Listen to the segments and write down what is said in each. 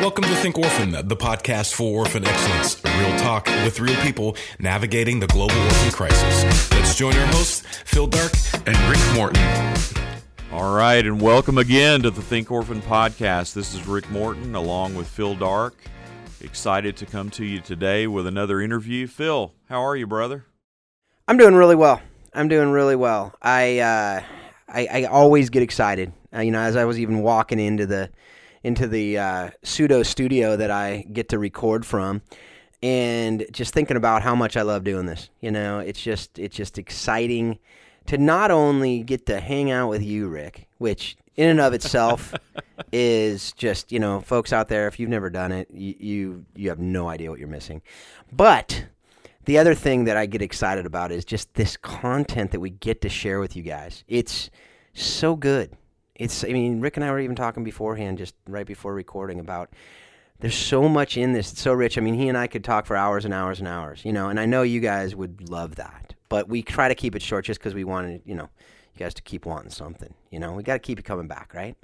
Welcome to Think Orphan, the podcast for orphan excellence. Real talk with real people navigating the global orphan crisis. Let's join our hosts, Phil Darke and Rick Morton. All right, and welcome again to the Think Orphan podcast. This is Rick Morton along with Phil Darke. Excited to come to you today with another interview. Phil, how are you, brother? I'm doing really well. I'm doing really well. I uh, I, I always get excited. Uh, you know, as I was even walking into the into the uh, pseudo studio that I get to record from, and just thinking about how much I love doing this. You know, it's just it's just exciting to not only get to hang out with you, Rick, which in and of itself is just you know, folks out there, if you've never done it, you you, you have no idea what you're missing, but the other thing that I get excited about is just this content that we get to share with you guys. It's so good. It's I mean, Rick and I were even talking beforehand, just right before recording about there's so much in this. It's so rich. I mean, he and I could talk for hours and hours and hours, you know, and I know you guys would love that. But we try to keep it short just because we wanted, you know, you guys to keep wanting something. You know, we got to keep it coming back, right?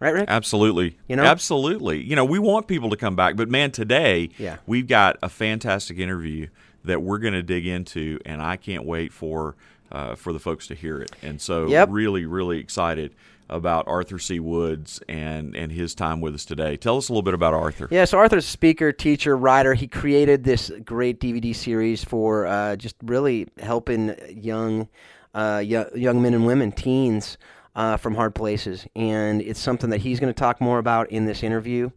Right, Rick? Absolutely. You know? Absolutely. You know, we want people to come back, but man, today Yeah. we've got a fantastic interview that we're going to dig into, and I can't wait for uh, for the folks to hear it. And so, Yep. really, really excited about Arthur C. Woods and and his time with us today. Tell us a little bit about Arthur. Yeah, so Arthur's a speaker, teacher, writer. He created this great DVD series for uh, just really helping young, uh, young, young men and women, teens, uh, from hard places. And it's something that he's going to talk more about in this interview.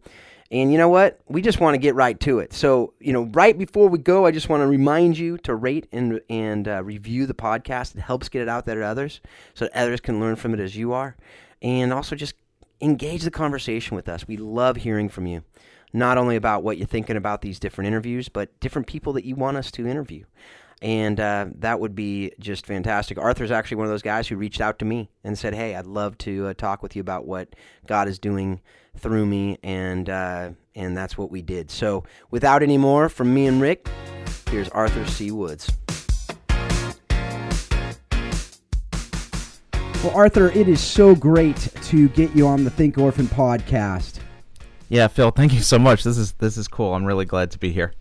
And you know what? We just want to get right to it. So, you know, right before we go, I just want to remind you to rate and and uh, review the podcast. It helps get it out there to others, so that others can learn from it as you are, and also just engage the conversation with us. We love hearing from you, not only about what you're thinking about these different interviews, but different people that you want us to interview. And uh, that would be just fantastic. Arthur's actually one of those guys who reached out to me and said, "Hey, I'd love to uh, talk with you about what God is doing through me," and uh, and that's what we did. So, without any more from me and Rick, here's Arthur C. Woods. Well, Arthur, it is so great to get you on the Think Orphan podcast. Yeah, Phil, thank you so much. This is this is cool. I'm really glad to be here.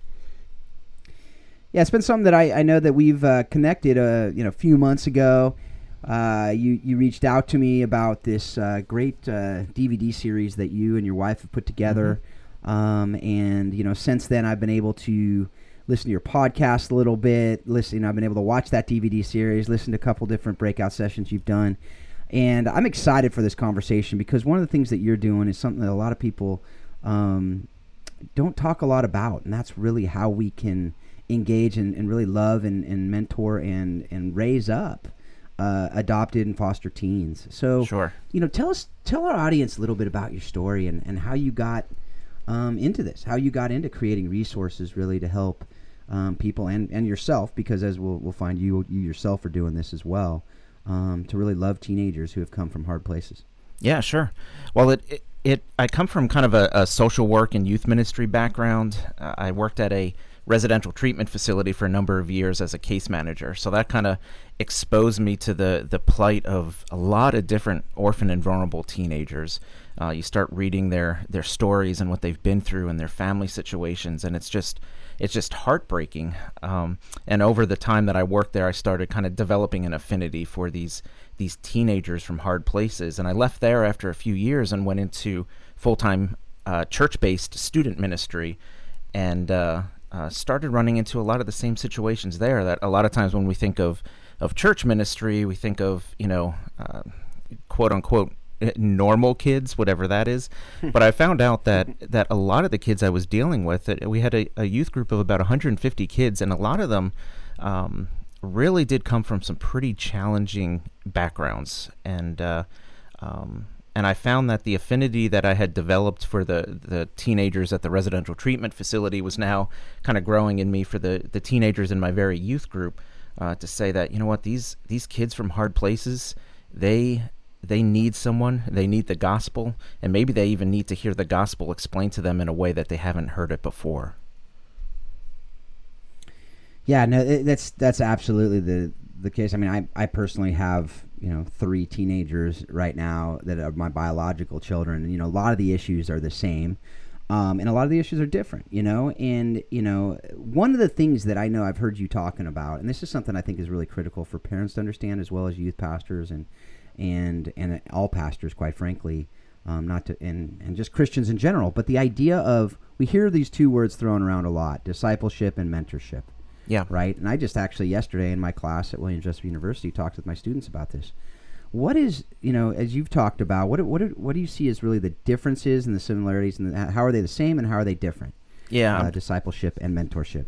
Yeah, it's been something that I, I know that we've uh, connected uh, you know a few months ago. Uh, you you reached out to me about this uh, great uh, DVD series that you and your wife have put together, um, and you know since then I've been able to listen to your podcast a little bit. Listen, I've been able to watch that DVD series, listen to a couple different breakout sessions you've done, and I'm excited for this conversation because one of the things that you're doing is something that a lot of people um, don't talk a lot about, and that's really how we can engage and, and really love and, and mentor and, and raise up uh, adopted and foster teens. So, Sure. you know, tell us, tell our audience a little bit about your story and, and how you got um, into this, how you got into creating resources really to help um, people and, and yourself, because as we'll, we'll find you, you yourself are doing this as well, um, to really love teenagers who have come from hard places. Yeah, sure. Well, it it, it I come from kind of a, a social work and youth ministry background. Uh, I worked at a residential treatment facility for a number of years as a case manager, so that kind of exposed me to the the plight of a lot of different orphan and vulnerable teenagers. Uh, you start reading their their stories and what they've been through and their family situations, and it's just it's just heartbreaking. Um, and over the time that I worked there, I started kind of developing an affinity for these these teenagers from hard places. And I left there after a few years and went into full time uh, church based student ministry, and uh, uh, started running into a lot of the same situations there. That a lot of times when we think of of church ministry, we think of you know uh, quote unquote normal kids, whatever that is. but I found out that that a lot of the kids I was dealing with, that we had a, a youth group of about 150 kids, and a lot of them um, really did come from some pretty challenging backgrounds, and uh, um, and I found that the affinity that I had developed for the the teenagers at the residential treatment facility was now kind of growing in me for the the teenagers in my very youth group. Uh, to say that you know what these these kids from hard places they they need someone they need the gospel and maybe they even need to hear the gospel explained to them in a way that they haven't heard it before Yeah, no, that's that's absolutely the the case. I mean, I I personally have you know three teenagers right now that are my biological children. And, you know, a lot of the issues are the same. Um, and a lot of the issues are different, you know. And you know, one of the things that I know I've heard you talking about, and this is something I think is really critical for parents to understand, as well as youth pastors and and and all pastors, quite frankly, um, not to and and just Christians in general. But the idea of we hear these two words thrown around a lot: discipleship and mentorship. Yeah. Right. And I just actually yesterday in my class at Williams Jessup University talked with my students about this. What is you know as you've talked about what what what do you see as really the differences and the similarities and the, how are they the same and how are they different? Yeah. Uh, discipleship and mentorship.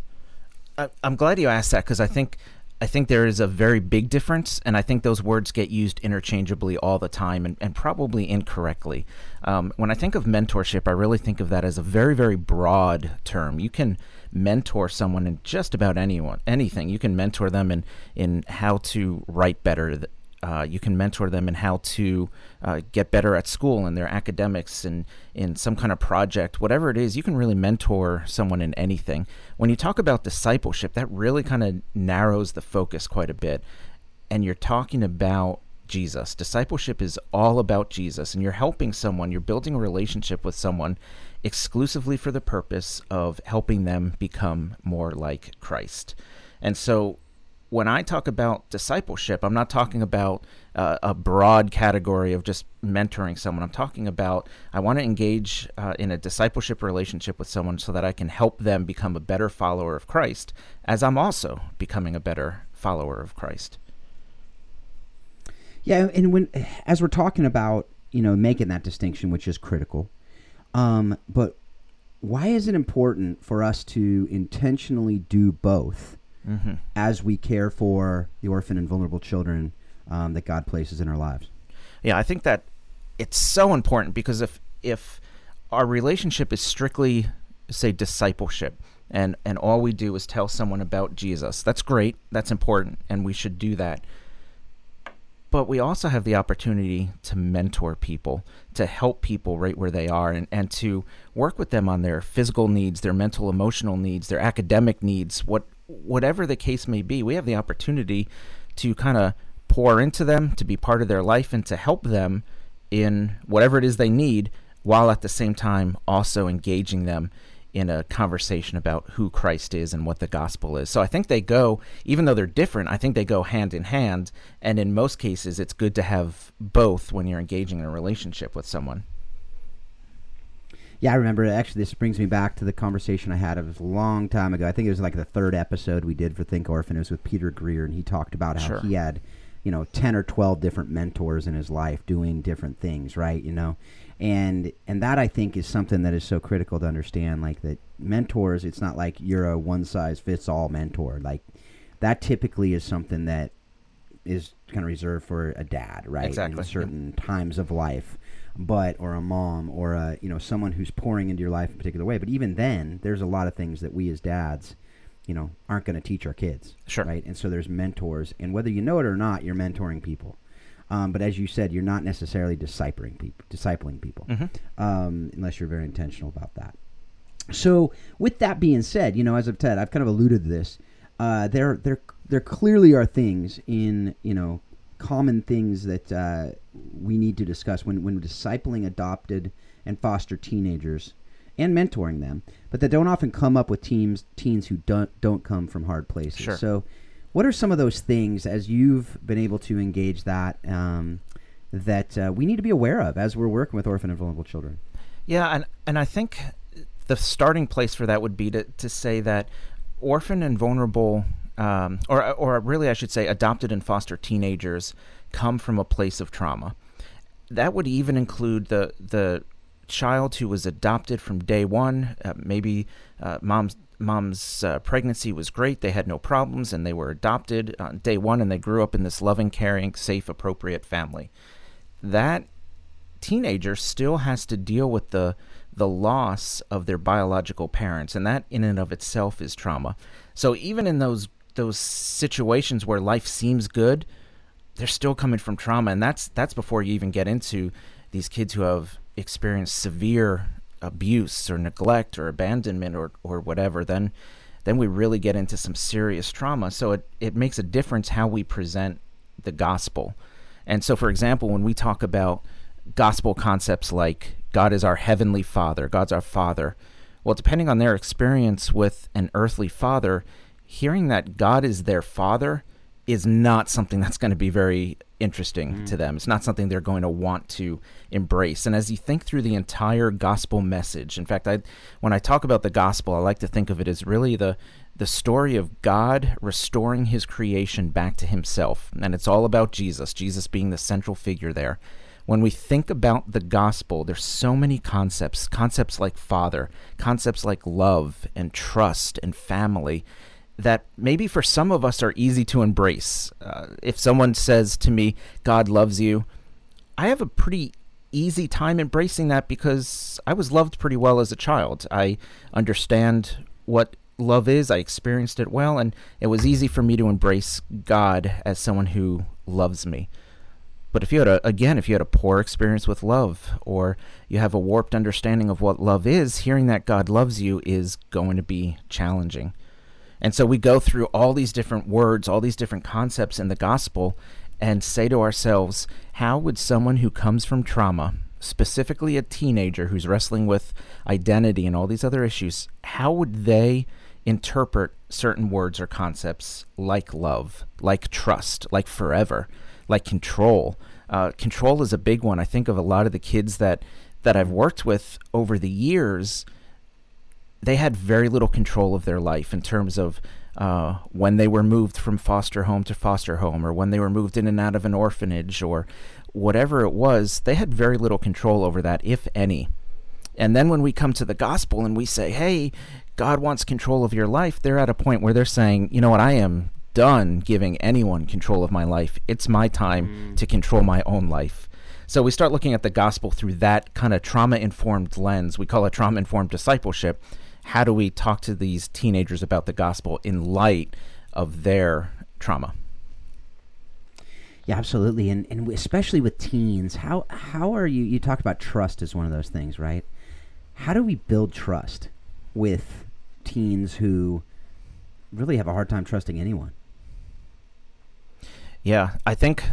I, I'm glad you asked that because I think I think there is a very big difference, and I think those words get used interchangeably all the time and, and probably incorrectly. Um, when I think of mentorship, I really think of that as a very, very broad term. You can mentor someone in just about anyone, anything. You can mentor them in, in how to write better, uh, you can mentor them in how to uh, get better at school and their academics and in some kind of project, whatever it is. You can really mentor someone in anything. When you talk about discipleship, that really kind of narrows the focus quite a bit, and you're talking about Jesus. Discipleship is all about Jesus, and you're helping someone, you're building a relationship with someone exclusively for the purpose of helping them become more like Christ. And so when I talk about discipleship, I'm not talking about uh, a broad category of just mentoring someone. I'm talking about I want to engage uh, in a discipleship relationship with someone so that I can help them become a better follower of Christ, as I'm also becoming a better follower of Christ. Yeah, and when as we're talking about you know making that distinction, which is critical, um, but why is it important for us to intentionally do both? mm-hmm. as we care for the orphan and vulnerable children um, that God places in our lives. Yeah, I think that it's so important because if if our relationship is strictly say discipleship and and all we do is tell someone about Jesus, that's great, that's important, and we should do that. But we also have the opportunity to mentor people, to help people right where they are, and, and to work with them on their physical needs, their mental, emotional needs, their academic needs, what whatever the case may be, we have the opportunity to kind of pour into them, to be part of their life, and to help them in whatever it is they need, while at the same time also engaging them in a conversation about who Christ is and what the gospel is. So I think they go, even though they're different, I think they go hand in hand. And in most cases, it's good to have both when you're engaging in a relationship with someone. Yeah, I remember. Actually, this brings me back to the conversation I had. Was a long time ago. I think it was like the third episode we did for Think Orphan. It was with Peter Greer, and he talked about how sure. he had, you know, ten or twelve different mentors in his life doing different things. Right, you know, and and that I think is something that is so critical to understand. Like that mentors, it's not like you're a one size fits all mentor. Like that typically is something that is kind of reserved for a dad, right? Exactly. In certain yeah. times of life but or a mom or a you know someone who's pouring into your life in a particular way. But even then, there's a lot of things that we as dads, you know, aren't going to teach our kids. Sure. Right. And so there's mentors, and whether you know it or not, you're mentoring people. Um, but as you said, you're not necessarily discipling people, discipling people, mm-hmm. um, unless you're very intentional about that. So, with that being said, you know, as I've said, I've kind of alluded to this. Uh, there, there, there clearly are things in you know common things that uh, we need to discuss when, when discipling adopted and foster teenagers and mentoring them, but that don't often come up with teams teens who don't don't come from hard places. Sure. So, what are some of those things as you've been able to engage that um, that uh, we need to be aware of as we're working with orphan and vulnerable children? Yeah, and and I think the starting place for that would be to to say that orphan and vulnerable um, or or really I should say adopted and foster teenagers come from a place of trauma. That would even include the the child who was adopted from day one. Uh, maybe uh, mom's mom's uh, pregnancy was great; they had no problems, and they were adopted on day one, and they grew up in this loving, caring, safe, appropriate family. That teenager still has to deal with the the loss of their biological parents, and that in and of itself is trauma. So even in those those situations where life seems good, they're still coming from trauma, and that's that's before you even get into these kids who have experienced severe abuse or neglect or abandonment or or whatever. Then then we really get into some serious trauma. So it, it makes a difference how we present the gospel. And so, for example, when we talk about gospel concepts like God is our heavenly Father. God's our Father. Well, depending on their experience with an earthly father, hearing that God is their Father is not something that's going to be very interesting mm. to them. It's not something they're going to want to embrace. And as you think through the entire gospel message, in fact, I when I talk about the gospel, I like to think of it as really the the story of God restoring his creation back to himself. And it's all about Jesus, Jesus being the central figure there. When we think about the gospel, there's so many concepts, concepts like father, concepts like love and trust and family that maybe for some of us are easy to embrace. Uh, if someone says to me, God loves you, I have a pretty easy time embracing that because I was loved pretty well as a child. I understand what love is, I experienced it well, and it was easy for me to embrace God as someone who loves me. But if you had a, again, if you had a poor experience with love, or you have a warped understanding of what love is, hearing that God loves you is going to be challenging. And so we go through all these different words, all these different concepts in the gospel, and say to ourselves, how would someone who comes from trauma, specifically a teenager who's wrestling with identity and all these other issues, how would they interpret certain words or concepts like love, like trust, like forever, like control? Uh, control is a big one. I think of a lot of the kids that that I've worked with over the years they had very little control of their life in terms of uh, when they were moved from foster home to foster home, or when they were moved in and out of an orphanage, or whatever it was. They had very little control over that, if any. And then when we come to the gospel and we say, hey, God wants control of your life, they're at a point where they're saying, you know what, I am done giving anyone control of my life. It's my time mm. to control my own life. So we start looking at the gospel through that kind of trauma informed lens. We call it trauma informed discipleship how do we talk to these teenagers about the gospel in light of their trauma? Yeah, absolutely, and and especially with teens, how how are you? You talk about trust as one of those things, right? How do we build trust with teens who really have a hard time trusting anyone? Yeah, I think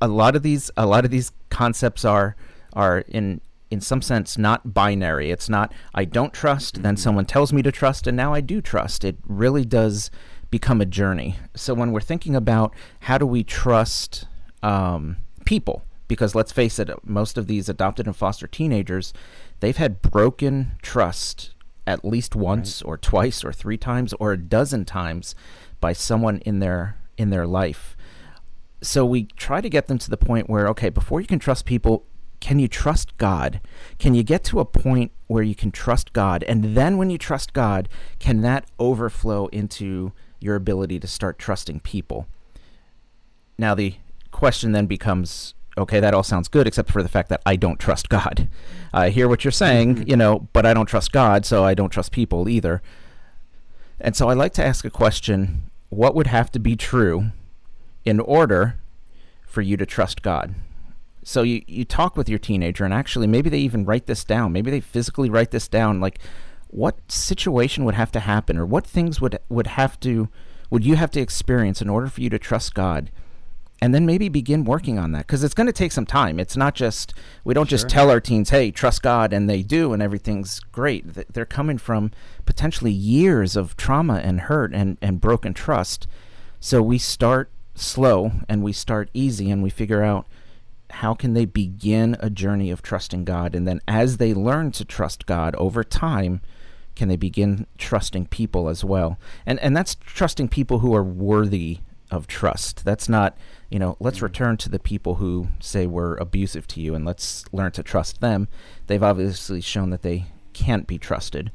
a lot of these a lot of these concepts are are in in some sense not binary. It's not I don't trust, then mm-hmm. someone tells me to trust, and now I do trust. It really does become a journey. So when we're thinking about how do we trust um, people, because let's face it, most of these adopted and foster teenagers, they've had broken trust at least once right. or twice or three times or a dozen times by someone in their in their life. So we try to get them to the point where okay, before you can trust people, can you trust God? Can you get to a point where you can trust God? And then when you trust God, can that overflow into your ability to start trusting people? Now, the question then becomes okay, that all sounds good, except for the fact that I don't trust God. I hear what you're saying, mm-hmm. you know, but I don't trust God, so I don't trust people either. And so I like to ask a question what would have to be true in order for you to trust God? So you, you talk with your teenager, and actually, maybe they even write this down. Maybe they physically write this down. Like, what situation would have to happen, or what things would would have to would you have to experience in order for you to trust God? And then maybe begin working on that because it's going to take some time. It's not just we don't sure. just tell our teens, "Hey, trust God," and they do, and everything's great. They're coming from potentially years of trauma and hurt and and broken trust. So we start slow and we start easy, and we figure out how can they begin a journey of trusting God? And then as they learn to trust God over time, can they begin trusting people as well? And and that's trusting people who are worthy of trust. That's not, you know, let's mm-hmm. return to the people who say we're abusive to you and let's learn to trust them. They've obviously shown that they can't be trusted.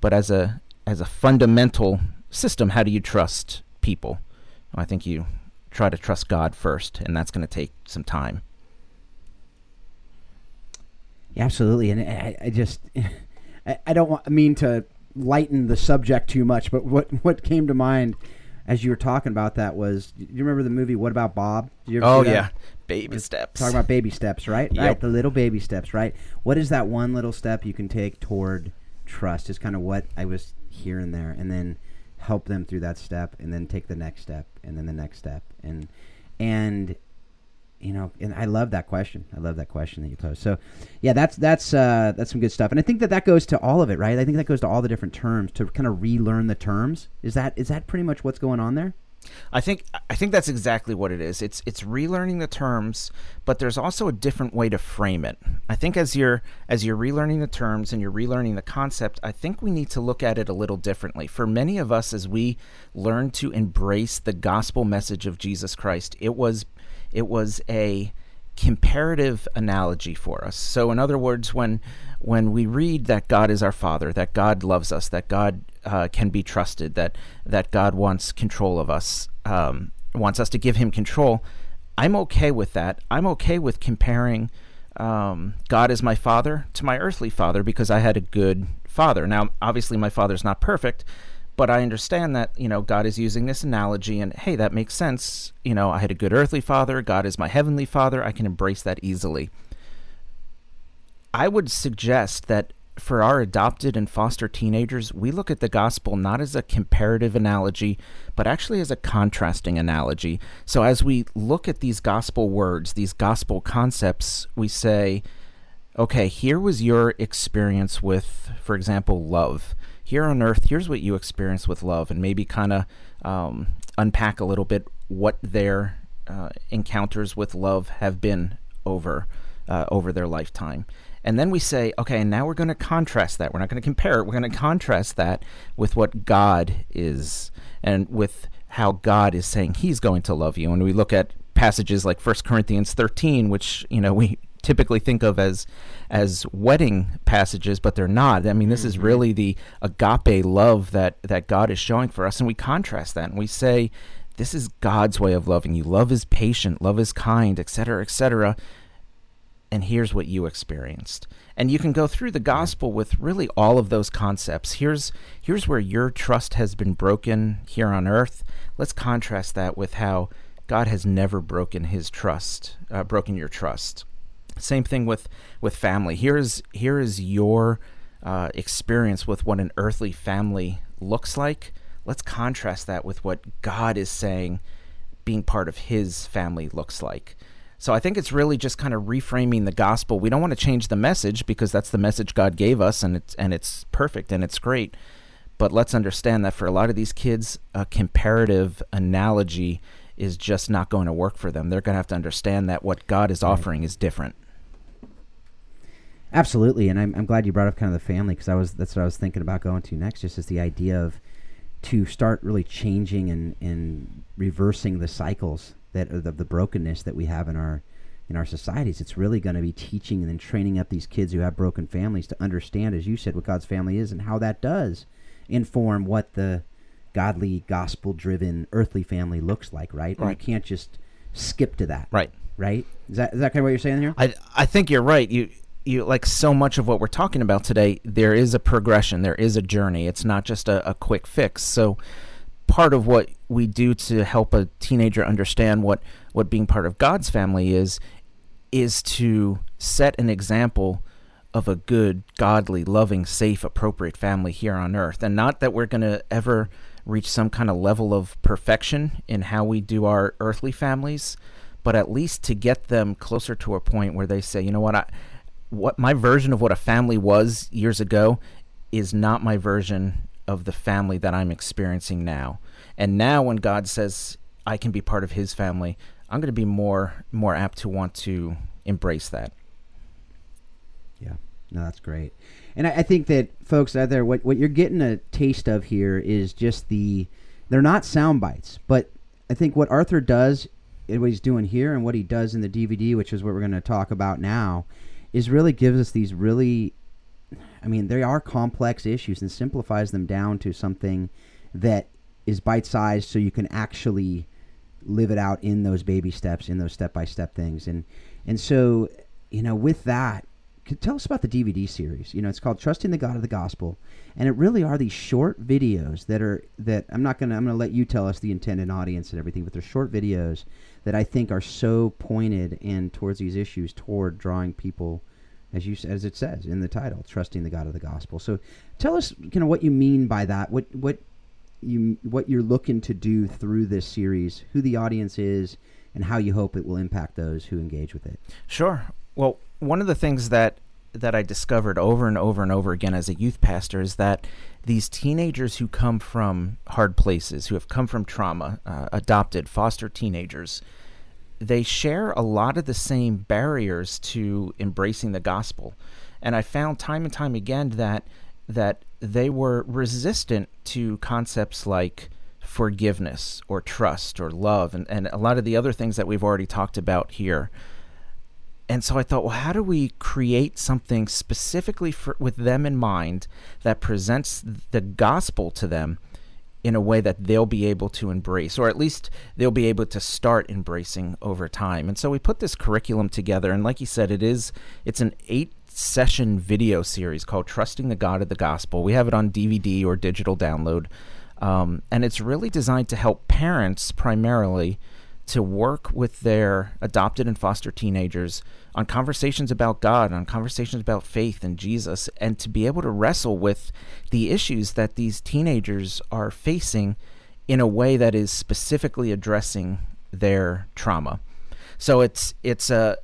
But as a as a fundamental system, how do you trust people? Well, I think you try to trust God first, and that's going to take some time. Yeah, absolutely, and I, I just I, I don't want, I mean to lighten the subject too much, but what what came to mind as you were talking about that was you remember the movie What About Bob? oh yeah, baby steps. Talking about baby steps, right? Yep. Right, the little baby steps, right? What is that one little step you can take toward trust? Is kind of what I was hearing there, and then help them through that step, and then take the next step, and then the next step, and and you know, and I love that question. I love that question that you posed. So, yeah, that's that's uh, that's some good stuff, and I think that that goes to all of it, right? I think that goes to all the different terms to kind of relearn the terms. Is that is that pretty much what's going on there? I think I think that's exactly what it is. It's it's relearning the terms, but there's also a different way to frame it. I think as you're as you're relearning the terms and you're relearning the concept, I think we need to look at it a little differently. For many of us as we learn to embrace the gospel message of Jesus Christ, it was it was a comparative analogy for us. So in other words, when when we read that God is our Father, that God loves us, that God uh, can be trusted, that that God wants control of us, um, wants us to give Him control. I'm okay with that. I'm okay with comparing um, God as my father to my earthly father because I had a good father. Now, obviously, my father's not perfect, but I understand that you know God is using this analogy, and hey, that makes sense. You know, I had a good earthly father. God is my heavenly father. I can embrace that easily. I would suggest that for our adopted and foster teenagers, we look at the gospel not as a comparative analogy, but actually as a contrasting analogy. So as we look at these gospel words, these gospel concepts, we say, okay, here was your experience with, for example, love. Here on earth, here's what you experience with love, and maybe kind of um, unpack a little bit what their uh, encounters with love have been over uh, over their lifetime. And then we say, okay, and now we're going to contrast that. We're not going to compare it. We're going to contrast that with what God is and with how God is saying he's going to love you. And we look at passages like 1 Corinthians 13, which, you know, we typically think of as as wedding passages, but they're not. I mean, this is mm-hmm. really the agape love that that God is showing for us and we contrast that and we say this is God's way of loving you. Love is patient, love is kind, etc., etc and here's what you experienced. And you can go through the gospel with really all of those concepts. Here's here's where your trust has been broken here on earth. Let's contrast that with how God has never broken his trust, uh, broken your trust. Same thing with with family. Here's here is your uh, experience with what an earthly family looks like. Let's contrast that with what God is saying being part of his family looks like. So I think it's really just kind of reframing the gospel. We don't want to change the message because that's the message God gave us and it's and it's perfect and it's great. But let's understand that for a lot of these kids, a comparative analogy is just not going to work for them. They're going to have to understand that what God is offering is different. Absolutely, and I'm, I'm glad you brought up kind of the family because I was that's what I was thinking about going to next. Just as the idea of to start really changing and, and reversing the cycles that of the brokenness that we have in our in our societies. It's really going to be teaching and then training up these kids who have broken families to understand, as you said, what God's family is and how that does inform what the godly, gospel-driven, earthly family looks like. Right? right. you can't just skip to that. Right. Right. Is that is that kind of what you're saying here? I I think you're right. You you like so much of what we're talking about today. There is a progression. There is a journey. It's not just a, a quick fix. So part of what we do to help a teenager understand what what being part of God's family is is to set an example of a good, godly, loving, safe, appropriate family here on earth. And not that we're going to ever reach some kind of level of perfection in how we do our earthly families, but at least to get them closer to a point where they say, you know what, I, what my version of what a family was years ago is not my version of the family that I'm experiencing now. And now when God says I can be part of his family, I'm going to be more more apt to want to embrace that. Yeah. No, that's great. And I, I think that folks out there what what you're getting a taste of here is just the they're not sound bites, but I think what Arthur does what he's doing here and what he does in the DVD, which is what we're going to talk about now, is really gives us these really I mean, they are complex issues and simplifies them down to something that is bite sized so you can actually live it out in those baby steps, in those step by step things. And and so, you know, with that, tell us about the DVD series. You know, it's called Trusting the God of the Gospel, and it really are these short videos that are that I'm not gonna I'm gonna let you tell us the intended audience and everything, but they're short videos that I think are so pointed and towards these issues, toward drawing people as you as it says in the title, trusting the God of the gospel. So, tell us, you know, what you mean by that. What what you what you're looking to do through this series, who the audience is, and how you hope it will impact those who engage with it. Sure. Well, one of the things that that I discovered over and over and over again as a youth pastor is that these teenagers who come from hard places, who have come from trauma, uh, adopted, foster teenagers, they share a lot of the same barriers to embracing the gospel. And I found time and time again that that they were resistant to concepts like forgiveness or trust or love and, and a lot of the other things that we've already talked about here. And so I thought, well, how do we create something specifically for, with them in mind that presents the gospel to them in a way that they'll be able to embrace, or at least they'll be able to start embracing over time? And so we put this curriculum together, and like you said, it is it's an eight session video series called Trusting the God of the Gospel. We have it on DVD or digital download. Um, and it's really designed to help parents primarily to work with their adopted and foster teenagers on conversations about God, on conversations about faith and Jesus, and to be able to wrestle with the issues that these teenagers are facing in a way that is specifically addressing their trauma. So it's it's a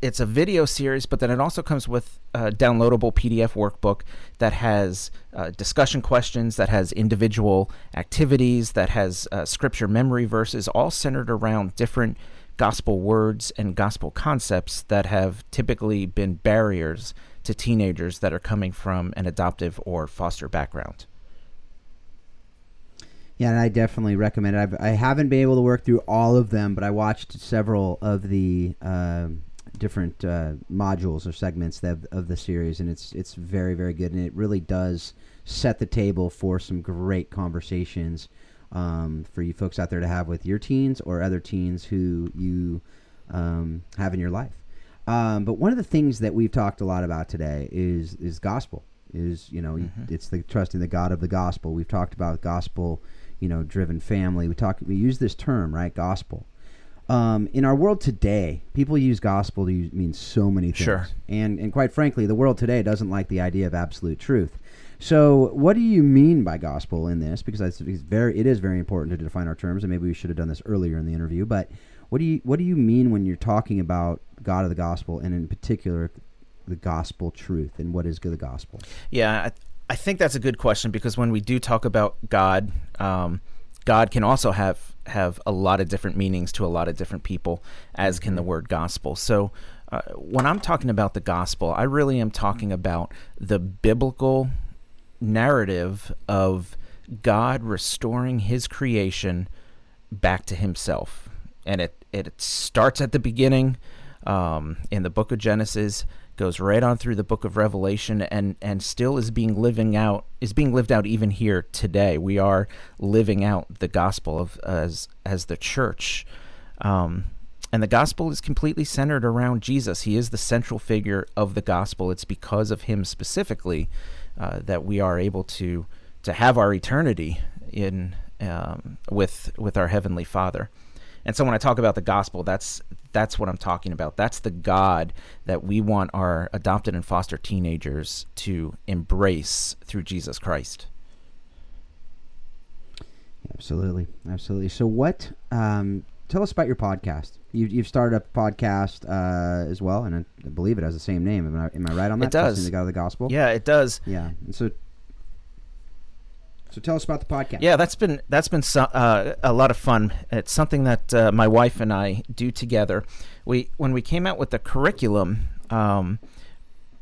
it's a video series, but then it also comes with a downloadable PDF workbook that has uh, discussion questions, that has individual activities, that has uh, scripture memory verses, all centered around different gospel words and gospel concepts that have typically been barriers to teenagers that are coming from an adoptive or foster background. Yeah, and I definitely recommend it. I've, I haven't been able to work through all of them, but I watched several of the. Um, different uh, modules or segments of, of the series, and it's it's very very good, and it really does set the table for some great conversations um, for you folks out there to have with your teens or other teens who you um, have in your life. Um, but one of the things that we've talked a lot about today is is gospel. Is you know mm-hmm. it's the trusting the God of the gospel. We've talked about gospel, you know, driven family. We talk we use this term right, gospel. Um, in our world today, people use gospel to use, mean so many things. Sure. And and quite frankly, the world today doesn't like the idea of absolute truth. So, what do you mean by gospel in this? Because it's, it's very, it is very important to define our terms, and maybe we should have done this earlier in the interview. But what do you what do you mean when you're talking about God of the gospel, and in particular, the gospel truth, and what is the gospel? Yeah, I, I think that's a good question because when we do talk about God, um, God can also have have a lot of different meanings to a lot of different people, as can the mm-hmm. word gospel. So, uh, when I'm talking about the gospel, I really am talking about the biblical narrative of God restoring His creation back to Himself, and it it starts at the beginning um, in the book of Genesis goes right on through the book of Revelation and and still is being living out is being lived out even here today. We are living out the gospel of as as the church. Um, and the gospel is completely centered around Jesus. He is the central figure of the gospel. It's because of him specifically uh, that we are able to to have our eternity in um, with with our heavenly Father. And so when I talk about the gospel, that's that's what I'm talking about. That's the God that we want our adopted and foster teenagers to embrace through Jesus Christ. Absolutely, absolutely. So, what? Um, tell us about your podcast. You, you've started a podcast uh, as well, and I, believe it has the same name. Am I, am I right on that? It does. The God of the Gospel. Yeah, it does. Yeah. And so, so tell us about the podcast. Yeah, that's been that's been so, uh, a lot of fun. It's something that uh, my wife and I do together. We when we came out with the curriculum, um,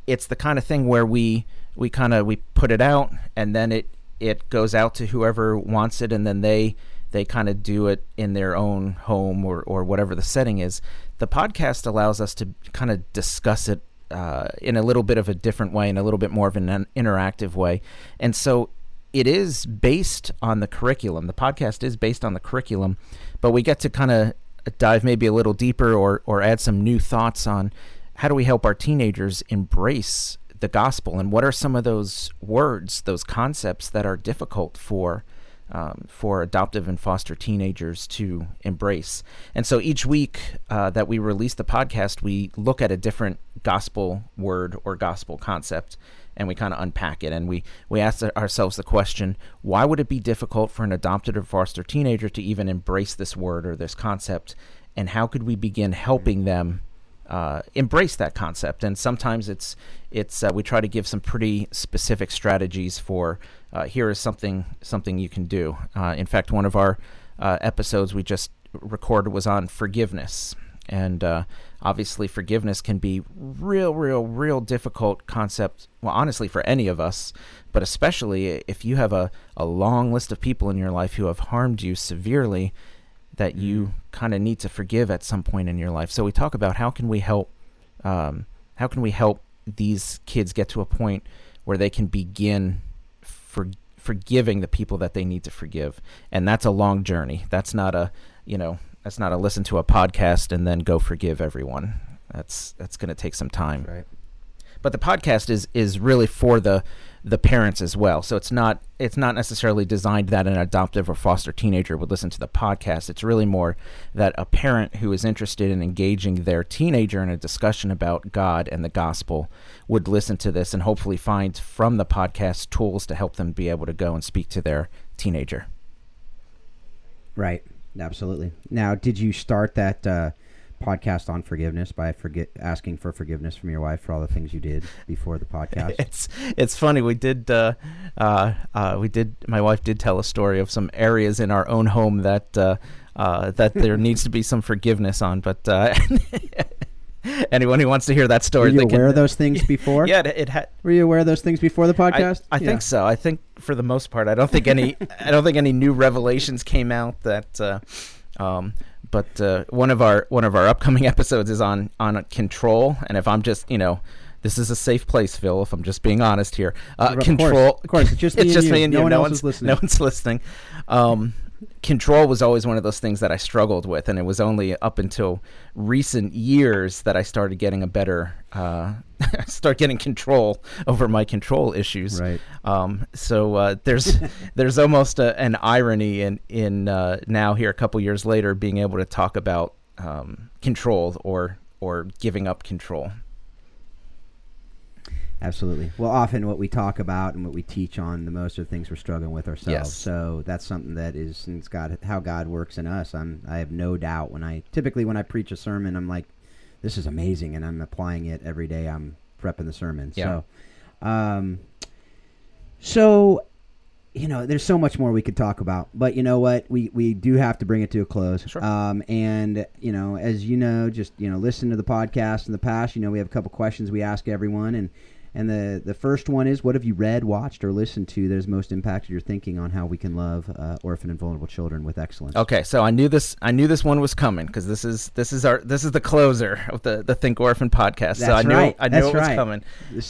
it's the kind of thing where we we kind of we put it out and then it it goes out to whoever wants it and then they they kind of do it in their own home or or whatever the setting is. The podcast allows us to kind of discuss it uh, in a little bit of a different way, in a little bit more of an interactive way, and so it is based on the curriculum. The podcast is based on the curriculum, but we get to kind of dive maybe a little deeper or or add some new thoughts on how do we help our teenagers embrace the gospel and what are some of those words, those concepts that are difficult for um, for adoptive and foster teenagers to embrace. And so each week uh, that we release the podcast, we look at a different gospel word or gospel concept and we kind of unpack it and we we ask ourselves the question why would it be difficult for an adopted or foster teenager to even embrace this word or this concept and how could we begin helping them uh, embrace that concept. And sometimes it's it's uh, we try to give some pretty specific strategies for uh, here is something something you can do. Uh, in fact, one of our uh, episodes we just recorded was on forgiveness, and uh, obviously forgiveness can be real, real, real difficult concept. Well, honestly, for any of us, but especially if you have a, a long list of people in your life who have harmed you severely that you mm-hmm. kind of need to forgive at some point in your life. So we talk about how can we help, um, how can we help these kids get to a point where they can begin for, forgiving the people that they need to forgive, and that's a long journey. That's not a you know that's not a listen to a podcast and then go forgive everyone. That's that's going to take some time. Right. But the podcast is is really for the the parents as well. So it's not it's not necessarily designed that an adoptive or foster teenager would listen to the podcast. It's really more that a parent who is interested in engaging their teenager in a discussion about God and the gospel would listen to this and hopefully find from the podcast tools to help them be able to go and speak to their teenager. Right. Absolutely. Now, did you start that uh, podcast on forgiveness by forget asking for forgiveness from your wife for all the things you did before the podcast. it's it's funny. We did uh, uh, uh, we did. My wife did tell a story of some areas in our own home that uh, uh, that there needs to be some forgiveness on, but. Uh, anyone who wants to hear that story, were you aware can, of those things before? Yeah, it, it had. Were you aware of those things before the podcast? I, I yeah. think so. I think for the most part, I don't think any. I don't think any new revelations came out that. Um, but uh, one of our one of our upcoming episodes is on on control. And if I'm just you know, this is a safe place, Phil. If I'm just being honest here, uh, of control. Course, of course, it's just me it's and just you. me and no you. One no else one's is listening. No one's listening. Um, control was always one of those things that I struggled with, and it was only up until recent years that I started getting a better, uh, start getting control over my control issues. Right. Um, so uh, there's there's almost a, an irony in in uh, now here a couple years later being able to talk about um, control or or giving up control. Absolutely. Well, often what we talk about and what we teach on the most are things we're struggling with ourselves. Yes. So that's something that is it's God how God works in us. I'm I have no doubt when I typically when I preach a sermon, I'm like, this is amazing, and I'm applying it every day. I'm prepping the sermon. Yeah. So, um, so you know, there's so much more we could talk about, but you know what? We we do have to bring it to a close. Sure. Um, and you know, as you know, just you know, listen to the podcast in the past. You know, we have a couple questions we ask everyone, and and the, the first one is what have you read, watched, or listened to that has most impacted your thinking on how we can love uh, orphan and vulnerable children with excellence? Okay, so I knew this. I knew this one was coming because this is this is our this is the closer of the the Think Orphan podcast. That's so I knew right. I knew That's it was right. coming,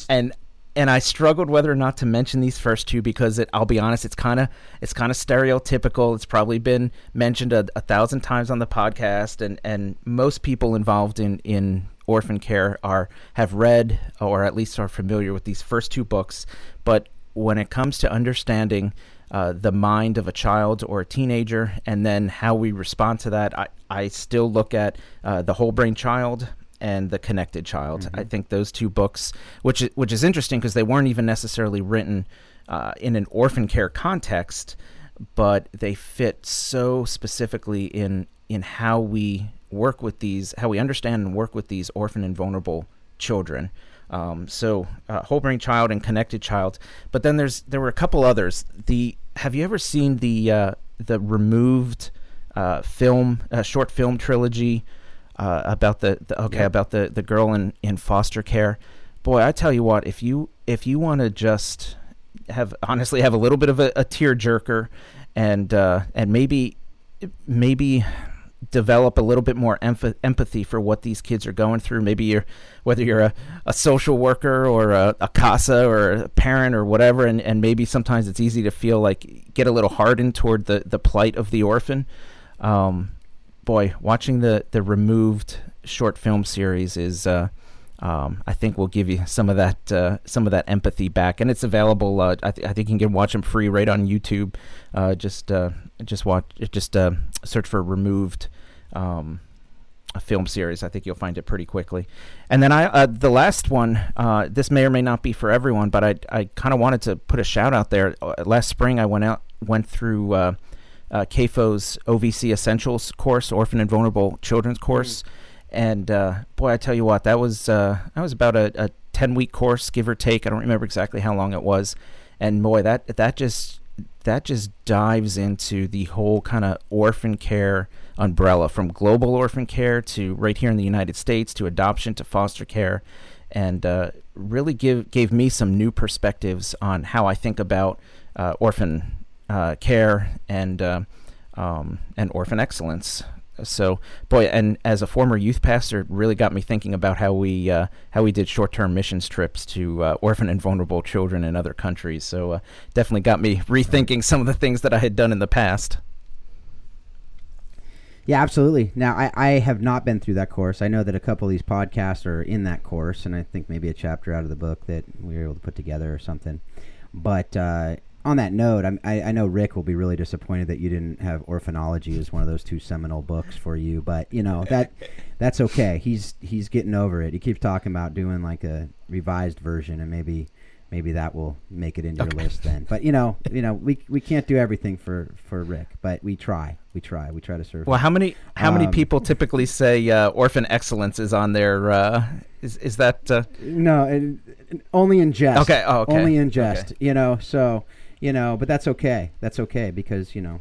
and and I struggled whether or not to mention these first two because it, I'll be honest, it's kind of it's kind of stereotypical. It's probably been mentioned a, a thousand times on the podcast, and and most people involved in in orphan care are have read or at least are familiar with these first two books. But when it comes to understanding uh, the mind of a child or a teenager, and then how we respond to that, I, I still look at uh, the whole brain child and the connected child. Mm-hmm. I think those two books, which which is interesting because they weren't even necessarily written uh, in an orphan care context, but they fit so specifically in in how we work with these, how we understand and work with these orphan and vulnerable children. Um, so uh, whole brain child and connected child, but then there's there were a couple others. The have you ever seen the uh, the removed uh, film uh, short film trilogy uh, about the, the okay Yeah. about the the girl in in foster care? Boy, I tell you what, if you if you want to just have honestly have a little bit of a, a tear jerker, and uh, and maybe maybe develop a little bit more empathy for what these kids are going through. Maybe you're, whether you're a, a social worker or a, a CASA or a parent or whatever, and, and maybe sometimes it's easy to feel like get a little hardened toward the, the plight of the orphan. Um, boy, watching the, the removed short film series is, uh, um, I think will give you some of that uh, some of that empathy back, and it's available. Uh, I, th- I think you can watch them free right on YouTube. Uh, just uh, just watch just uh, search for removed um, a film series. I think you'll find it pretty quickly. And then I uh, the last one. Uh, this may or may not be for everyone, but I I kind of wanted to put a shout out there. Uh, last spring I went out went through. Uh, uh, CAFO's OVC Essentials course, Orphan and Vulnerable Children's course. And uh, boy, I tell you what, that was uh, that was about a, a ten week course, give or take. I don't remember exactly how long it was. And boy, that that just that just dives into the whole kind of orphan care umbrella from global orphan care to right here in the United States to adoption to foster care and uh, really give gave me some new perspectives on how I think about uh, orphan uh, care and uh, um, and orphan excellence. So, boy, and as a former youth pastor, it really got me thinking about how we uh, how we did short term missions trips to uh, orphan and vulnerable children in other countries. So, definitely got me rethinking some of the things that I had done in the past. Yeah, absolutely. Now, I, I have not been through that course. I know that a couple of these podcasts are in that course, and I think maybe a chapter out of the book that we were able to put together or something. But uh, on that note, I'm, I, I know Rick will be really disappointed that you didn't have Orphanology as one of those two seminal books for you. But you know that that's okay. He's he's getting over it. He keeps talking about doing like a revised version, and maybe maybe that will make it into okay. your list then. But you know, you know, we we can't do everything for for Rick, but we try. We try. We try to serve. Well, him. how many how um, many people typically say uh, Orphan Excellence is on their? Uh, is is that? Uh... No, it, only in jest. Okay. Oh, okay. Only in jest. Okay. You know, so you know, but that's okay. That's okay because you know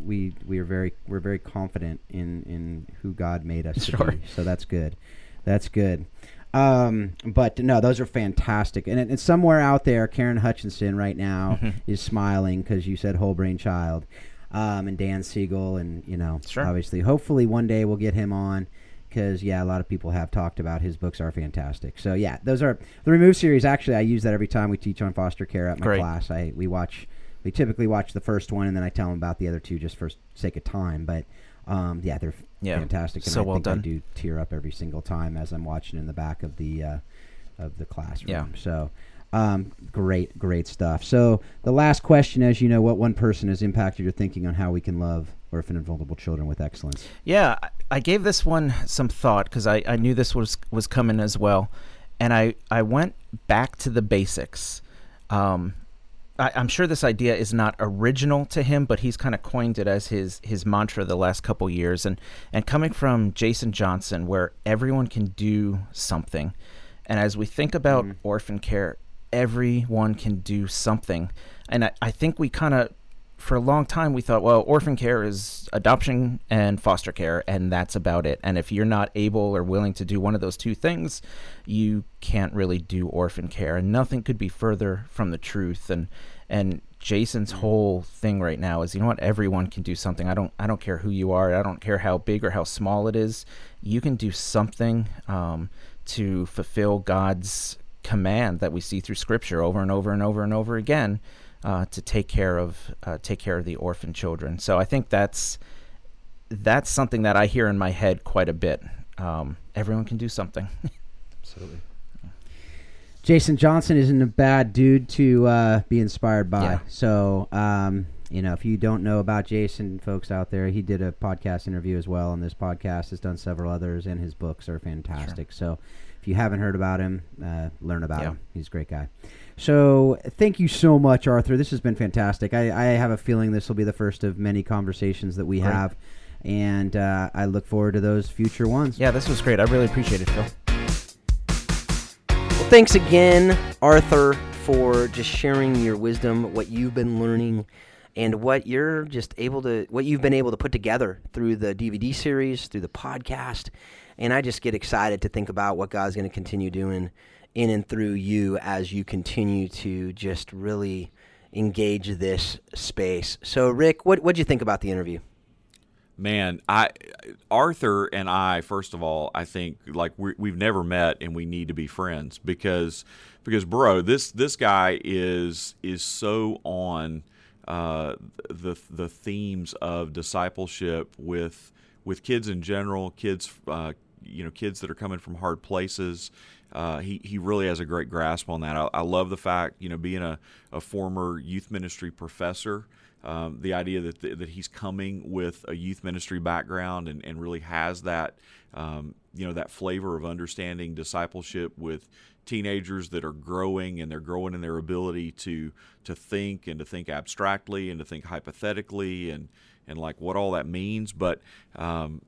we we are very we're very confident in in who God made us sure. to be. So that's good. That's good. Um, but no, those are fantastic. And, and somewhere out there, Karen Hutchinson right now mm-hmm. is smiling because you said whole brain child. Um, and Dan Siegel, and you know, sure. obviously, hopefully one day we'll get him on because yeah, a lot of people have talked about his books are fantastic. So yeah, those are the Remove series. Actually, I use that every time we teach on foster care at my Great. class. I we watch we typically watch the first one and then I tell them about the other two just for sake of time. But um, yeah, they're yeah, fantastic. And so I well think done. I do tear up every single time as I'm watching in the back of the uh, of the classroom. Yeah. So um, great, great stuff. So the last question, as you know, what one person has impacted your thinking on how we can love orphan and vulnerable children with excellence? Yeah, I gave this one some thought because I, I knew this was was coming as well, and I I went back to the basics. Um, I, am sure this idea is not original to him, but he's kind of coined it as his his mantra the last couple years. And and coming from Jason Johnson, where everyone can do something, and as we think about mm. orphan care, everyone can do something. And I, I think we kind of for a long time we thought, well, orphan care is adoption and foster care, and that's about it. And if you're not able or willing to do one of those two things, you can't really do orphan care. And nothing could be further from the truth. And and Jason's whole thing right now is, you know what? Everyone can do something. I don't I don't care who you are. I don't care how big or how small it is. You can do something um, to fulfill God's command that we see through Scripture over and over and over and over again uh, to take care of uh, take care of the orphan children. So I think that's that's something that I hear in my head quite a bit. Um, everyone can do something. Absolutely. Jason Johnson isn't a bad dude to uh, be inspired by. Yeah. So, um, you know, if you don't know about Jason, folks out there, he did a podcast interview as well, on this podcast has done several others, and his books are fantastic. Sure. So, if you haven't heard about him, uh, learn about yeah. him. He's a great guy. So thank you so much, Arthur. This has been fantastic. I, I have a feeling this will be the first of many conversations that we great. have, and uh, I look forward to those future ones. Yeah, this was great. I really appreciate it, Phil. Well, thanks again, Arthur, for just sharing your wisdom, what you've been learning, and what you're just able to, what you've been able to put together through the DVD series, through the podcast. And I just get excited to think about what God's going to continue doing in and through you as you continue to just really engage this space. So, Rick, what what do you think about the interview? Man, I Arthur and I, first of all, I think like we we've never met and we need to be friends because because bro, this this guy is is so on uh, the the themes of discipleship with with kids in general, kids uh, you know kids that are coming from hard places uh, he he really has a great grasp on that. I, I love the fact, you know, being a, a former youth ministry professor, um, the idea that that he's coming with a youth ministry background and, and really has that um, you know that flavor of understanding discipleship with teenagers that are growing and they're growing in their ability to to think and to think abstractly and to think hypothetically and and like what all that means. But um,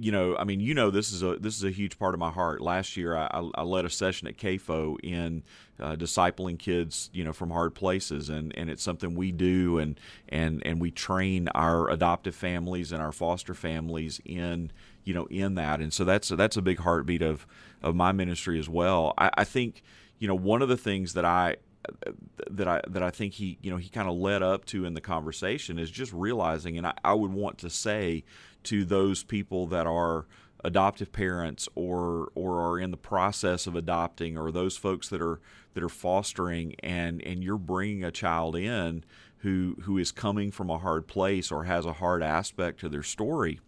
you know, I mean, you know, this is a this is a huge part of my heart. Last year, I, I led a session at CAFO in uh, discipling kids, you know, from hard places, and, and it's something we do, and and and we train our adoptive families and our foster families in you know in that, and so that's that's a big heartbeat of of my ministry as well. I, I think you know one of the things that I that I that I think he you know he kind of led up to in the conversation is just realizing, and I, I would want to say to those people that are adoptive parents or or are in the process of adopting or those folks that are that are fostering and and you're bringing a child in who who is coming from a hard place or has a hard aspect to their story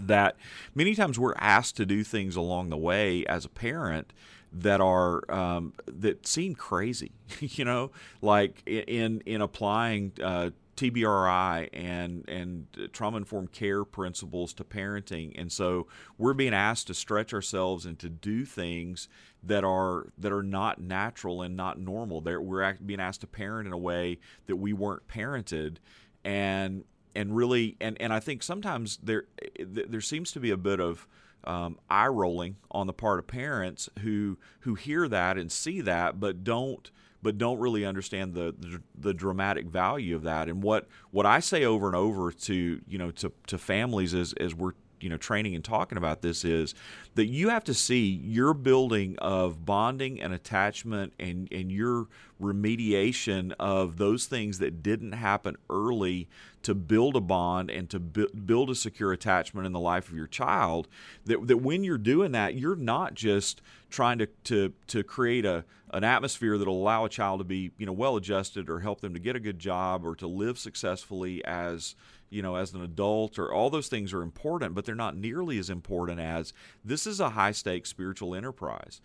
that many times we're asked to do things along the way as a parent that are um, that seem crazy, you know, like in in applying uh, TBRI and and trauma informed care principles to parenting, and so we're being asked to stretch ourselves and to do things that are that are not natural and not normal. They're, we're being asked to parent in a way that we weren't parented, and and really and and I think sometimes there there seems to be a bit of um, eye rolling on the part of parents who who hear that and see that, but don't but don't really understand the, the, the dramatic value of that. And what what I say over and over to you know to to families is as we're you know training and talking about this is that you have to see your building of bonding and attachment and and your remediation of those things that didn't happen early to build a bond and to build a secure attachment in the life of your child that, that when you're doing that you're not just trying to, to, to create a, an atmosphere that'll allow a child to be you know well adjusted or help them to get a good job or to live successfully as you know, as an adult, or all those things are important, but they're not nearly as important as this is a high stakes spiritual enterprise.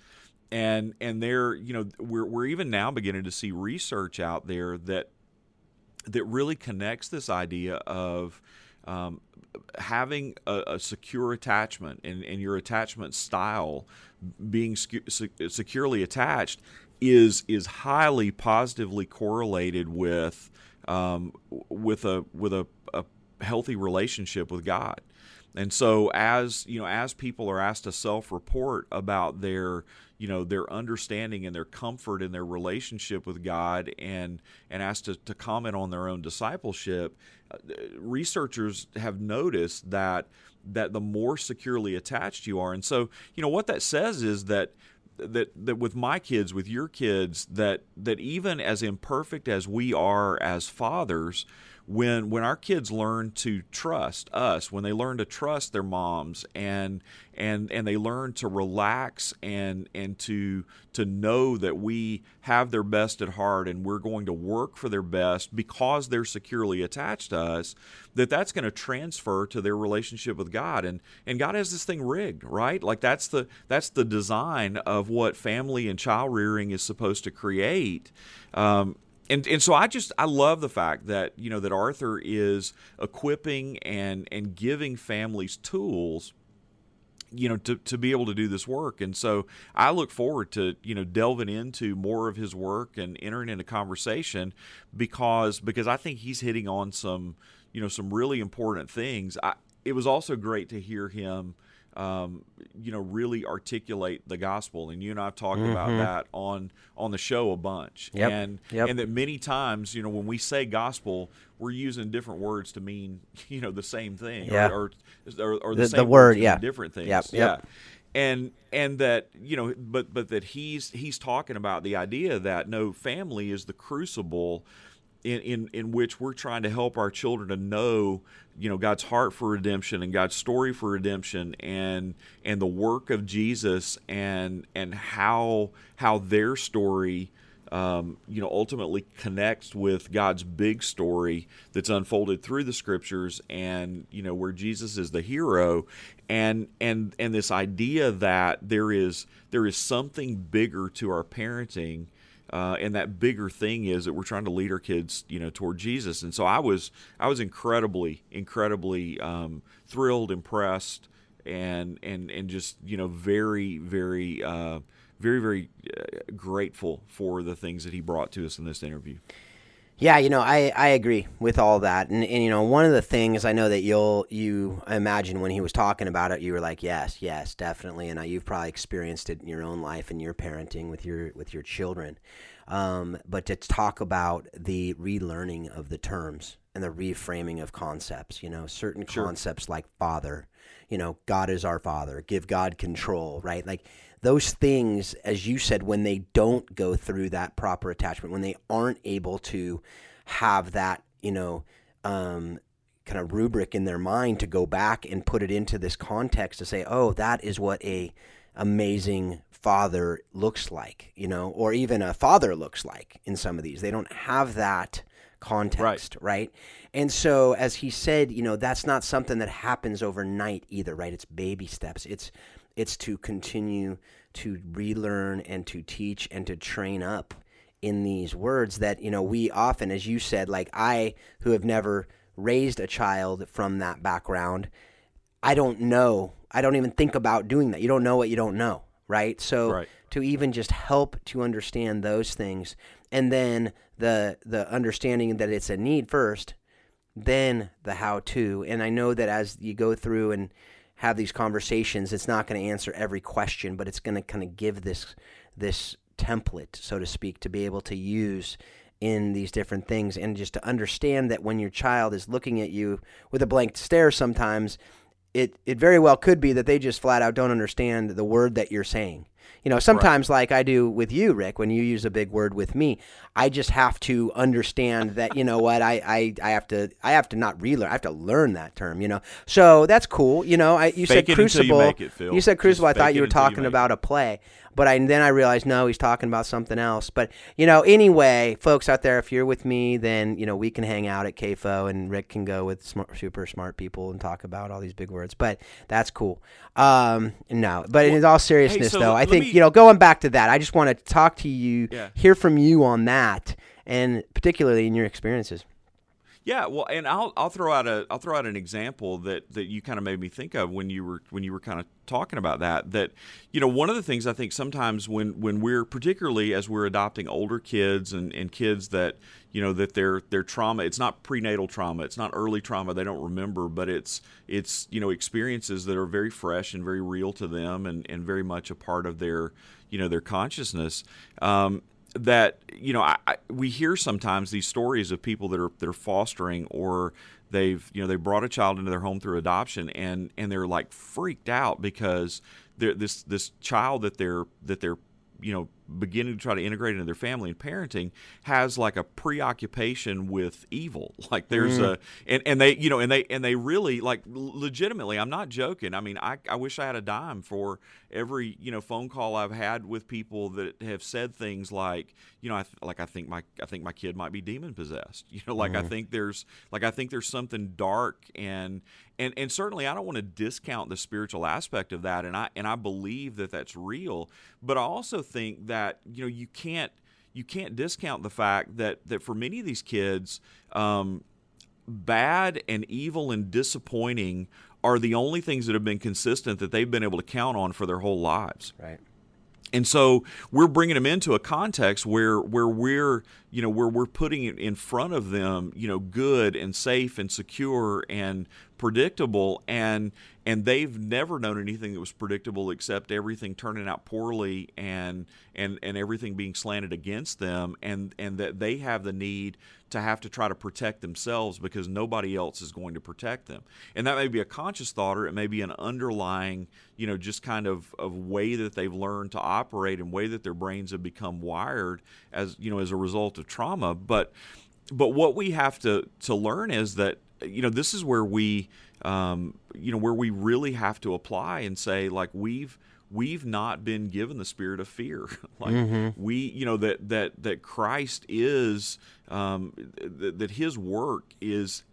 And and there, you know, we're we're even now beginning to see research out there that that really connects this idea of um, having a, a, secure attachment and, and your attachment style being secu- securely attached is is highly positively correlated with um, with a with a, a healthy relationship with God. And so as, you know, as people are asked to self-report about their, you know, their understanding and their comfort in their relationship with God and and asked to, to comment on their own discipleship, uh, researchers have noticed that that the more securely attached you are. And so, you know, what that says is that that that with my kids, with your kids, that that even as imperfect as we are as fathers, when when our kids learn to trust us, when they learn to trust their moms and and and they learn to relax and and to to know that we have their best at heart and we're going to work for their best because they're securely attached to us, that that's going to transfer to their relationship with God and and God has this thing rigged, right? Like that's the that's the design of what family and child rearing is supposed to create. Um, and and so I just I love the fact that you know that Arthur is equipping and and giving families tools you know to, to be able to do this work. And so i look forward to you know delving into more of his work and entering into conversation because because i think he's hitting on some you know some really important things. I, it was also great to hear him um, you know, really articulate the gospel. And you and I have talked mm-hmm. about that on on the show a bunch. Yep. And yep. and that many times, you know, when we say gospel, we're using different words to mean, you know, the same thing. Yeah. Or or, or, the, the, same the word, yeah. different things. Yep. Yeah. And and that you know, but but that he's he's talking about the idea that no family is the crucible in, in, in which we're trying to help our children to know you know God's heart for redemption and God's story for redemption and and the work of Jesus and and how how their story um, you know ultimately connects with God's big story that's unfolded through the scriptures and you know where Jesus is the hero. And and and this idea that there is there is something bigger to our parenting uh, and that bigger thing is that we're trying to lead our kids, you know, toward Jesus. And so I was, I was incredibly, incredibly um, thrilled, impressed, and and and just you know very very uh, very very uh, grateful for the things that he brought to us in this interview. Yeah, you know, I, I agree with all that, and, and you know, one of the things I know that you'll you imagine when he was talking about it, you were like, yes, yes, definitely, and uh, you've probably experienced it in your own life and your parenting with your with your children. Um, but to talk about the relearning of the terms and the reframing of concepts, you know, certain Sure. concepts like father, you know, God is our father, give God control, right? Like those things, as you said, when they don't go through that proper attachment, when they aren't able to have that, you know, um, kind of rubric in their mind to go back and put it into this context to say, oh, that is what a amazing father looks like, you know, or even a father looks like in some of these. They don't have that context, right? And so, as he said, you know, that's not something that happens overnight either, right? It's baby steps. It's it's to continue to relearn and to teach and to train up in these words that you know we often, as you said, like I who have never raised a child from that background, I don't know. I don't even think about doing that. You don't know what you don't know, right? So Right. to even just help to understand those things and then the the understanding that it's a need first, then the how to. And I know that as you go through and have these conversations, it's not going to answer every question, but it's going to kind of give this this template, so to speak, to be able to use in these different things and just to understand that when your child is looking at you with a blank stare sometimes it it very well could be that they just flat out don't understand the word that you're saying. You know, sometimes like I do with you, Rick, when you use a big word with me, I just have to understand that, you know what, I, I, I have to I have to not relearn, I have to learn that term, you know. So that's cool. You know, I you Fake said you crucible. it, Phil. said Just crucible, I thought you were you talking about a play. But I then I realized no, he's talking about something else. But you know, anyway, folks out there, if you're with me, then you know we can hang out at CAFO, and Rick can go with smart, super smart people and talk about all these big words. But that's cool. Um, no, but in all seriousness, so though, I think me- you know going back to that, I just want to talk to you, Yeah. hear from you on that, and particularly in your experiences. Yeah, well, and I'll I'll throw out a I'll throw out an example that that you kind of made me think of when you were when you were kind of talking about that. That you know one of the things I think sometimes when when we're particularly as we're adopting older kids and and kids that you know that their their trauma it's not prenatal trauma it's not early trauma they don't remember but it's it's you know experiences that are very fresh and very real to them and and very much a part of their you know their consciousness um, that you know I, I, we hear sometimes these stories of people that are that are fostering or they've you know they brought a child into their home through adoption and and they're like freaked out because they're, this this child that they're that they're you know beginning to try to integrate into their family and parenting has like a preoccupation with evil. Like there's mm. a and, and they you know and they and they really like legitimately i'm not joking. I mean I, I wish i had a dime for every you know phone call i've had with people that have said things like you know I th- like i think my i think my kid might be demon possessed. You know like i mm. think there's like i think there's something dark and and and certainly I don't want to discount the spiritual aspect of that and I and I believe that that's real but I also think that you know you can't you can't discount the fact that that for many of these kids um, bad and evil and disappointing are the only things that have been consistent that they've been able to count on for their whole lives Right. and so we're bringing them into a context where where we're you know where we're putting it in front of them you know good and safe and secure and predictable and and they've never known anything that was predictable except everything turning out poorly and and and everything being slanted against them and and that they have the need to have to try to protect themselves because nobody else is going to protect them. And that may be a conscious thought or it may be an underlying you know just kind of of way that they've learned to operate and way that their brains have become wired as you know as a result of trauma. But but what we have to to learn is that you know this is where we um, you know where we really have to apply and say like we've we've not been given the spirit of fear. Like we you know that that that Christ is um, th- that his work is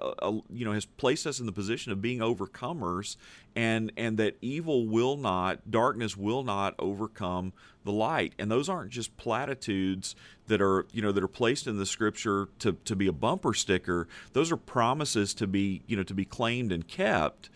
Uh, uh, you know has placed us in the position of being overcomers and and that evil will not darkness will not overcome the light. And those aren't just platitudes that are you know that are placed in the scripture to to be a bumper sticker. Those are promises to be you know to be claimed and kept.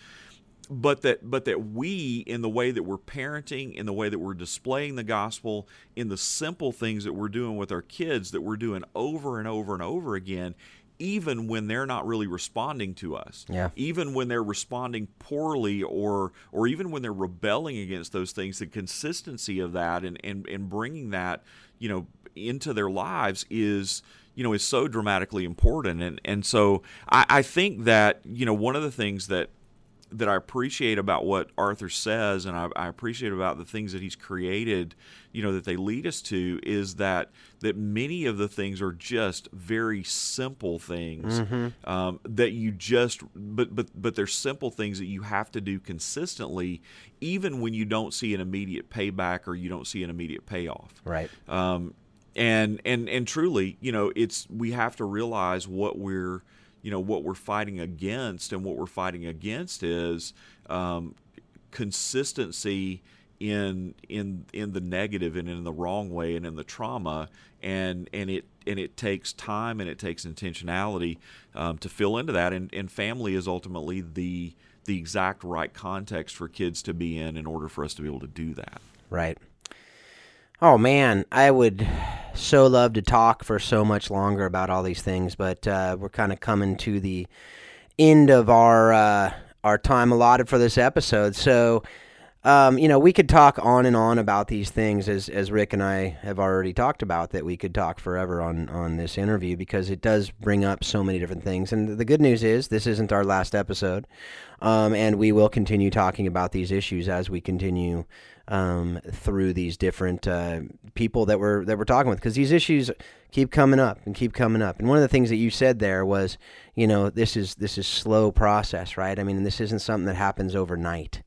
But that but that we in the way that we're parenting in the way that we're displaying the gospel in the simple things that we're doing with our kids that we're doing over and over and over again even when they're not really responding to us Yeah. even when they're responding poorly or or even when they're rebelling against those things the consistency of that and and, and bringing that you know into their lives is you know is so dramatically important and and so I, I think that you know one of the things that that I appreciate about what Arthur says, and I, I, appreciate about the things that he's created, you know, that they lead us to, is that that many of the things are just very simple things Mm-hmm. um, that you just, but but but they're simple things that you have to do consistently, even when you don't see an immediate payback or you don't see an immediate payoff. Right. Um, and and and truly, you know, it's we have to realize what we're you know what we're fighting against, and what we're fighting against is um, consistency in in in the negative and in the wrong way and in the trauma, and and it and it takes time and it takes intentionality um, to fill into that, and, and family is ultimately the the exact right context for kids to be in in order for us to be able to do that. Right. Oh man, I would so love to talk for so much longer about all these things, but uh, we're kind of coming to the end of our uh, our time allotted for this episode. So, um, you know, we could talk on and on about these things, as as Rick and I have already talked about. That we could talk forever on on this interview because it does bring up so many different things. And the good news is, this isn't our last episode, um, and we will continue talking about these issues as we continue um, through these different uh, people that we're that we're talking with because these issues keep coming up and keep coming up. And one of the things that you said there was, you know, this is this is slow process, right? I mean, this isn't something that happens overnight.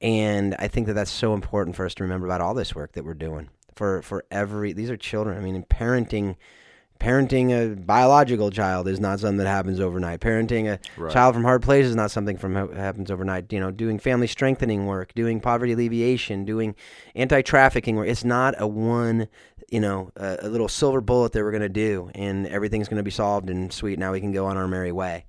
And I think that that's so important for us to remember about all this work that we're doing for for every. These are children. I mean, in parenting. Parenting a biological child is not something that happens overnight. Parenting a Right. child from hard places is not something from happens overnight. You know, doing family strengthening work, doing poverty alleviation, doing anti-trafficking work. It's not a one, you know, a, a little silver bullet that we're going to do and everything's going to be solved and sweet. Now we can go on our merry way.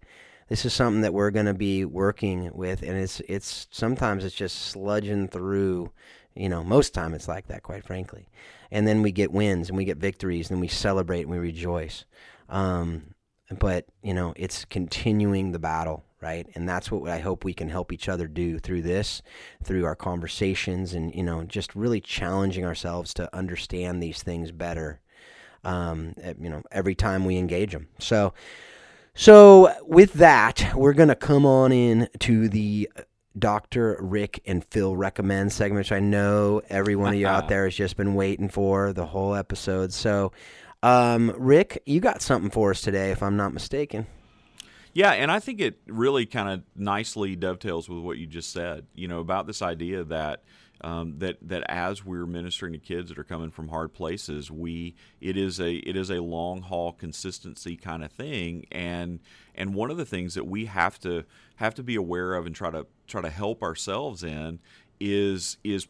This is something that we're going to be working with, and it's it's sometimes it's just sludging through. You know, most time it's like that, quite frankly. And then we get wins and we get victories and we celebrate and we rejoice. Um, but you know it's continuing the battle right and that's what i hope we can help each other do through this through our conversations and you know just really challenging ourselves to understand these things better um, you know every time we engage them so so with that we're gonna come on in to the Dr. Rick and Phil recommend segment, which I know every one of you out there has just been waiting for the whole episode. So, um, Rick, you got something for us today, if I'm not mistaken. Yeah, and I think it really kind of nicely dovetails with what you just said. You know about this idea that um, that that as we're ministering to kids that are coming from hard places, we it is a it is a long haul consistency kind of thing, and and one of the things that we have to have to be aware of and try to try to help ourselves in is is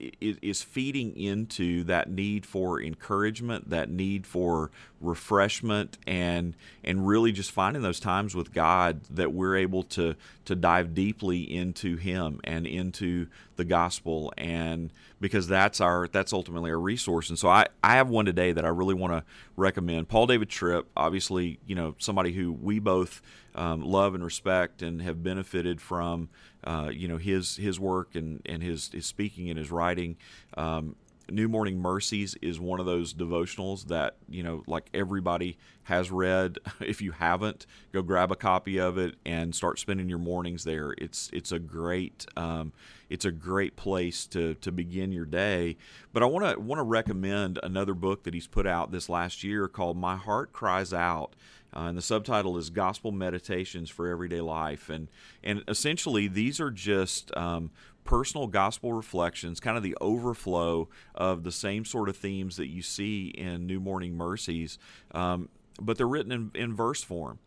is, feeding into that need for encouragement, that need for refreshment, and and really just finding those times with God that we're able to to dive deeply into Him and into the gospel, and because that's our that's ultimately our resource. And so I I have one today that I really want to recommend. Paul David Tripp, obviously, you know somebody who we both um, love and respect and have benefited from uh, you know his his work and, and his, his speaking and his writing. Um, New Morning Mercies is one of those devotionals that you know like everybody has read. If you haven't, go grab a copy of it and start spending your mornings there. It's it's a great um, it's a great place to to begin your day. But I want to want to recommend another book that he's put out this last year called My Heart Cries Out. Uh, and the subtitle is Gospel Meditations for Everyday Life. And, and essentially, these are just um, personal gospel reflections, kind of the overflow of the same sort of themes that you see in New Morning Mercies, um, but they're written in, in verse form.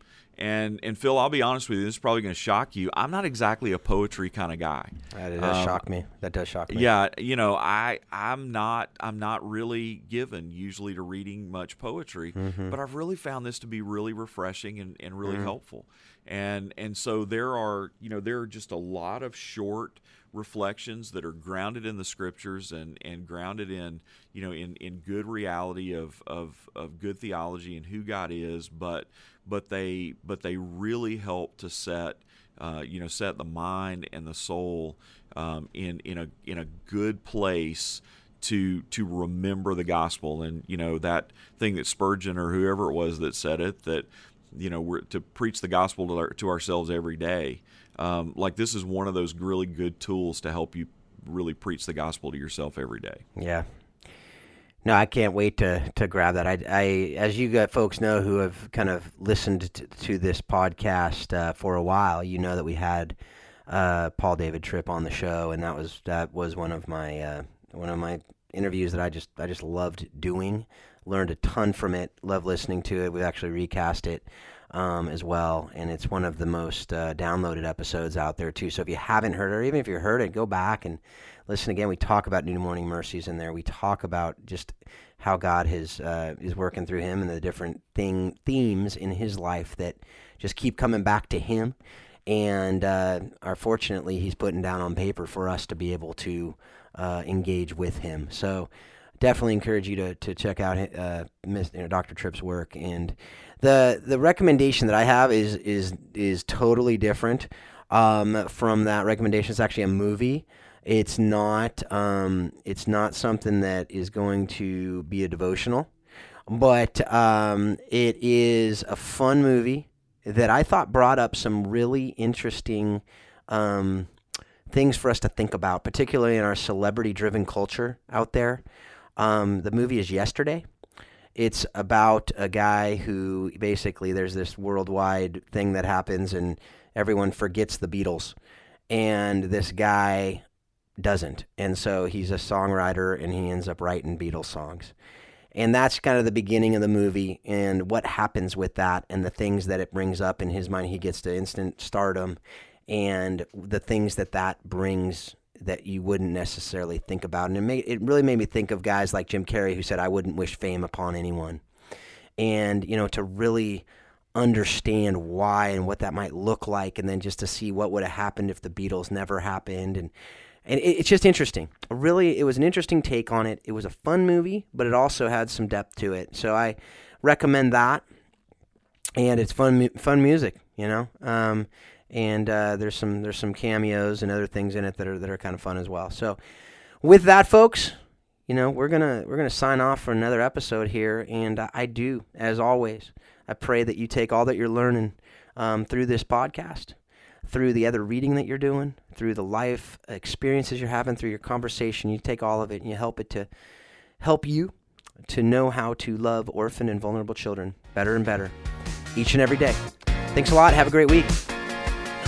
And and Phil, I'll be honest with you. This is probably going to shock you. I'm not exactly a poetry kind of guy. That does Um, shock me. That does shock me. Yeah, you know, I I'm not I'm not really given usually to reading much poetry, Mm-hmm. but I've really found this to be really refreshing and, and really helpful. And and so there are you know there are just a lot of short reflections that are grounded in the scriptures and, and grounded in you know in, in good reality of, of, of good theology and who God is, but but they but they really help to set uh, you know set the mind and the soul um, in in a in a good place to to remember the gospel. And you know that thing that Spurgeon or whoever it was that said it that you know we're to preach the gospel to, our, to ourselves every day um, like this is one of those really good tools to help you really preach the gospel to yourself every day Yeah. No, I can't wait to, to grab that. I, I, as you folks know who have kind of listened to, to this podcast uh, for a while, you know that we had uh, Paul David Tripp on the show, and that was that was one of my uh, one of my interviews that I just I just loved doing. Learned a ton from it. Love listening to it. We've actually recast it um, as well, and it's one of the most uh, downloaded episodes out there too. So if you haven't heard it, or even if you heard it, go back and listen again. We talk about New Morning Mercies in there. We talk about just how God has uh, is working through him and the different thing themes in his life that just keep coming back to him. And uh, are fortunately, he's putting down on paper for us to be able to uh, engage with him. So definitely encourage you to, to check out uh, you know, Dr. Tripp's work. And the the recommendation that I have is is is totally different um, from that recommendation. It's actually a movie. It's not um, it's not something that is going to be a devotional, but um, it is a fun movie that I thought brought up some really interesting um, things for us to think about, particularly in our celebrity driven culture out there. Um, the movie is Yesterday. It's about a guy who basically there's this worldwide thing that happens and everyone forgets the Beatles. And this guy doesn't. And so he's a songwriter and he ends up writing Beatles songs. And that's kind of the beginning of the movie and what happens with that and the things that it brings up in his mind. He gets to instant stardom and the things that that brings that you wouldn't necessarily think about. And it made, it really made me think of guys like Jim Carrey who said, I wouldn't wish fame upon anyone. And, you know, to really understand why and what that might look like and then just to see what would have happened if the Beatles never happened and and it, it's just interesting. Really, it was an interesting take on it. It was a fun movie, but it also had some depth to it. So I recommend that, and it's fun, fun music, you know. Um, and uh, there's some there's some cameos and other things in it that are that are kind of fun as well. So with that, folks, you know we're gonna we're gonna sign off for another episode here, and I, I do as always. I pray that you take all that you're learning um, through this podcast through the other reading that you're doing, through the life experiences you're having, through your conversation. You take all of it and you help it to help you to know how to love orphan and vulnerable children better and better each and every day. Thanks a lot. Have a great week.